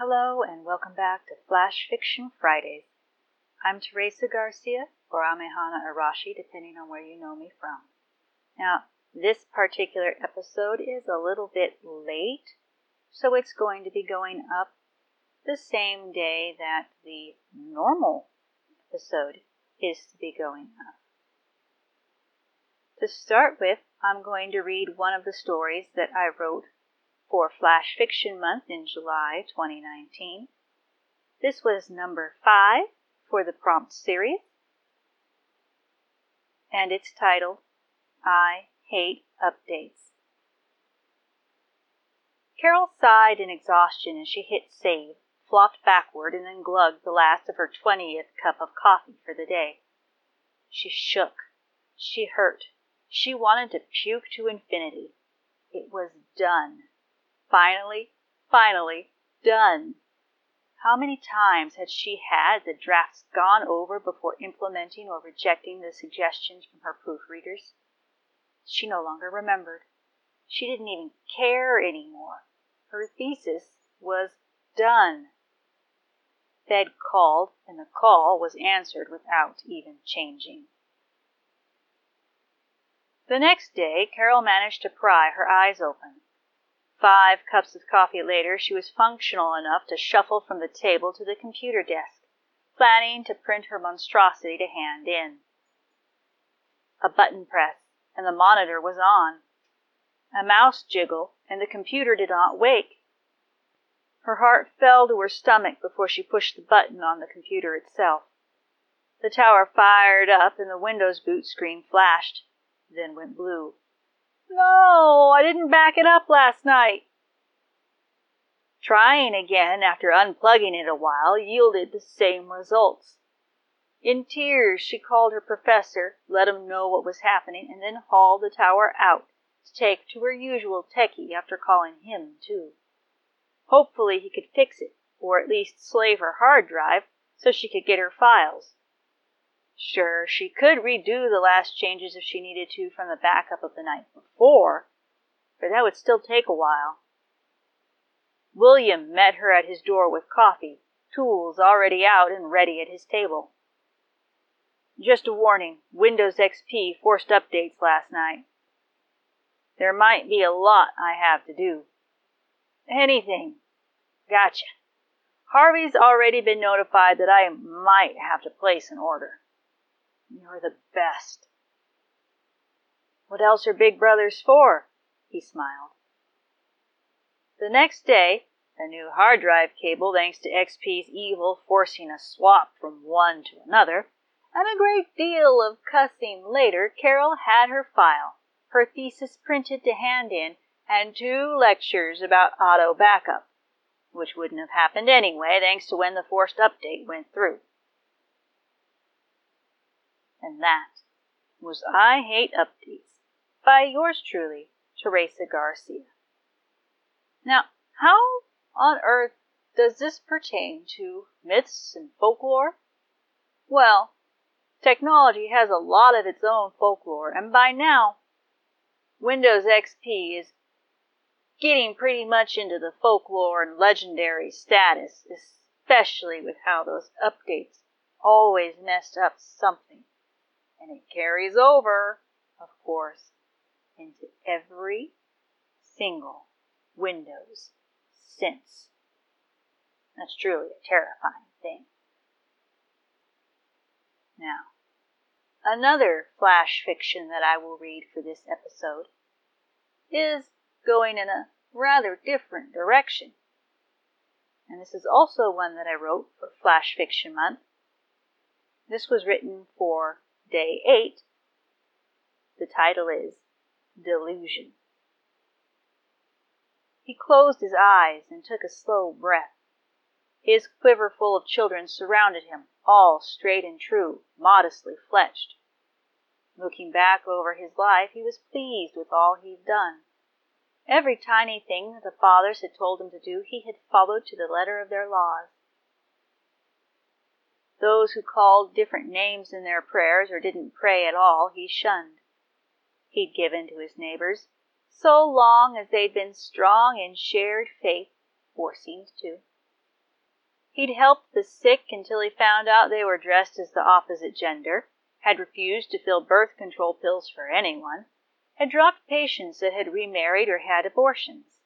Hello and welcome back to Flash Fiction Fridays. I'm Teresa Garcia or Amehana Arashi, depending on where you know me from. Now, this particular episode is a little bit late, so it's going to be going up the same day that the normal episode is to be going up. To start with, I'm going to read one of the stories that I wrote for Flash Fiction Month in July 2019. This was number five for the prompt series, and it's titled I Hate Updates. Carol sighed in exhaustion as she hit save, flopped backward, and then glugged the last of her 20th cup of coffee for the day. She shook. She hurt. She wanted to puke to infinity. It was done. Finally, finally, done. How many times had she had the drafts gone over before implementing or rejecting the suggestions from her proofreaders? She no longer remembered. She didn't even care anymore. Her thesis was done. Fed called, and the call was answered without even changing. The next day, Carol managed to pry her eyes open. Five cups of coffee later, she was functional enough to shuffle from the table to the computer desk, planning to print her monstrosity to hand in. A button press, and the monitor was on. A mouse jiggle, and the computer did not wake. Her heart fell to her stomach before she pushed the button on the computer itself. The tower fired up and the Windows boot screen flashed, then went blue. No, I didn't back it up last night. Trying again after unplugging it a while yielded the same results. In tears, she called her professor, let him know what was happening, and then hauled the tower out to take to her usual techie after calling him, too. Hopefully, he could fix it, or at least slave her hard drive so she could get her files. Sure, she could redo the last changes if she needed to from the backup of the night before, but that would still take a while. William met her at his door with coffee, tools already out and ready at his table. Just a warning Windows XP forced updates last night. There might be a lot I have to do. Anything. Gotcha. Harvey's already been notified that I might have to place an order. You're the best. What else are big brothers for? He smiled. The next day, a new hard drive cable, thanks to XP's evil forcing a swap from one to another, and a great deal of cussing later, Carol had her file, her thesis printed to hand in, and two lectures about auto backup, which wouldn't have happened anyway, thanks to when the forced update went through. And that was I Hate Updates by yours truly, Teresa Garcia. Now, how on earth does this pertain to myths and folklore? Well, technology has a lot of its own folklore, and by now, Windows XP is getting pretty much into the folklore and legendary status, especially with how those updates always messed up something. And it carries over, of course, into every single Windows since. That's truly a terrifying thing. Now, another flash fiction that I will read for this episode is going in a rather different direction. And this is also one that I wrote for Flash Fiction Month. This was written for Day 8. The title is Delusion. He closed his eyes and took a slow breath. His quiver full of children surrounded him, all straight and true, modestly fletched. Looking back over his life, he was pleased with all he'd done. Every tiny thing that the fathers had told him to do, he had followed to the letter of their laws. Those who called different names in their prayers or didn't pray at all, he shunned. He'd given to his neighbors, so long as they'd been strong in shared faith, or seemed to. He'd helped the sick until he found out they were dressed as the opposite gender, had refused to fill birth control pills for anyone, had dropped patients that had remarried or had abortions.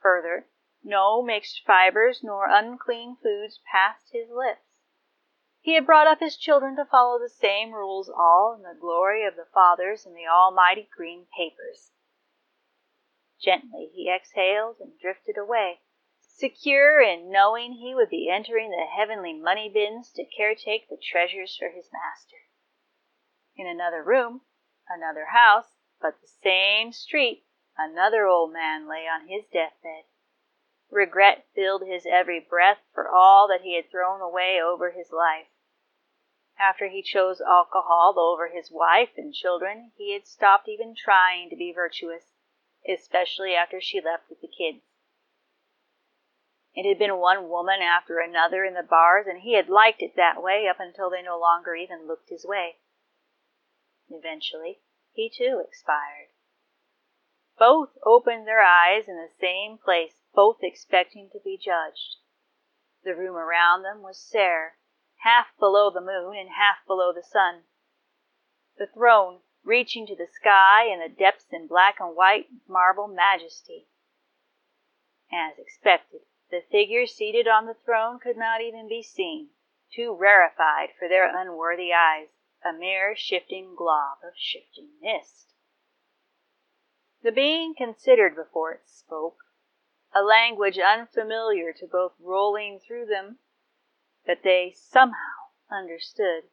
Further, no mixed fibers nor unclean foods passed his lips. He had brought up his children to follow the same rules, all in the glory of the fathers and the almighty green papers. Gently he exhaled and drifted away secure in knowing he would be entering the heavenly money bins to caretake the treasures for his master. In another room, another house, but the same street, another old man lay on his deathbed. Regret filled his every breath for all that he had thrown away over his life. After he chose alcohol over his wife and children, he had stopped even trying to be virtuous, especially after she left with the kids. It had been one woman after another in the bars, and he had liked it that way up until they no longer even looked his way. Eventually, he too expired. Both opened their eyes in the same place, both expecting to be judged. The room around them was sere, half below the moon and half below the sun. The throne reaching to the sky and the depths in black and white marble majesty. As expected, the figure seated on the throne could not even be seen, too rarefied for their unworthy eyes, a mere shifting glob of shifting mist. The being considered before it spoke, a language unfamiliar to both rolling through them, but they somehow understood.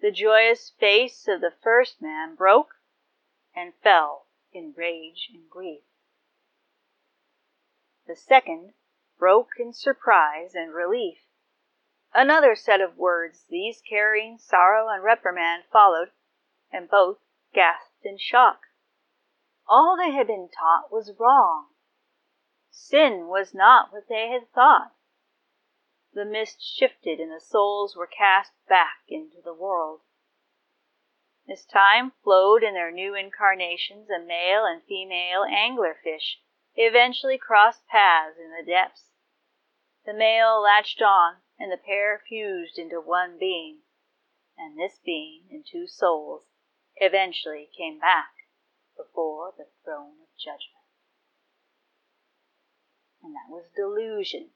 The joyous face of the first man broke and fell in rage and grief. The second broke in surprise and relief. Another set of words, these carrying sorrow and reprimand, followed, and both gasped in shock. All they had been taught was wrong. Sin was not what they had thought. The mist shifted and the souls were cast back into the world. As time flowed in their new incarnations, a male and female anglerfish eventually crossed paths in the depths. The male latched on, and the pair fused into one being, and this being in two souls eventually came back before the throne of judgment. And that was delusion.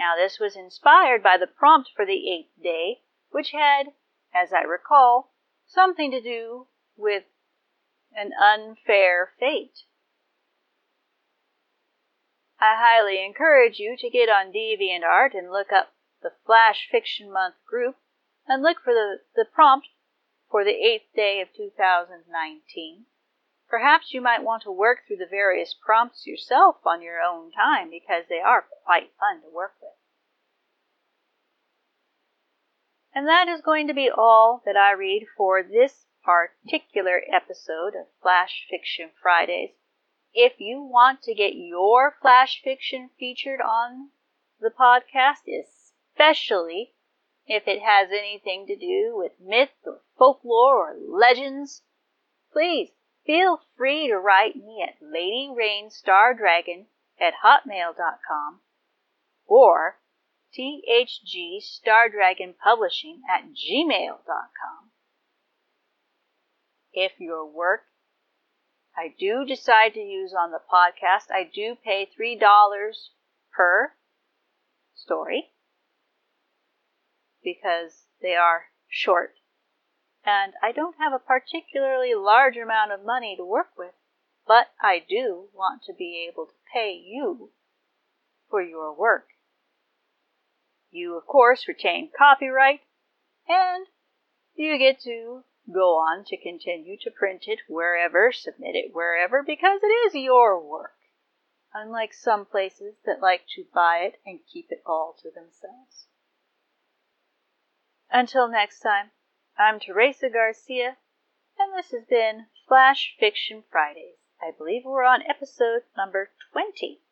Now, this was inspired by the prompt for the eighth day, which had, as I recall, something to do with an unfair fate. I highly encourage you to get on DeviantArt and look up the Flash Fiction Month group and look for the, the prompt for the eighth day of 2019. Perhaps you might want to work through the various prompts yourself on your own time because they are quite fun to work with. And that is going to be all that I read for this particular episode of Flash Fiction Fridays. If you want to get your flash fiction featured on the podcast, especially if it has anything to do with myth or folklore or legends, please feel free to write me at ladyrainstardragon at hotmail.com or thgstardragonpublishing at gmail.com. If your work I do decide to use on the podcast. I do pay $3 per story because they are short. And I don't have a particularly large amount of money to work with, but I do want to be able to pay you for your work. You, of course, retain copyright, and you get to go on to continue to print it wherever, submit it wherever, because it is your work. Unlike some places that like to buy it and keep it all to themselves. Until next time, I'm Teresa Garcia, and this has been Flash Fiction Fridays. I believe we're on episode number 20.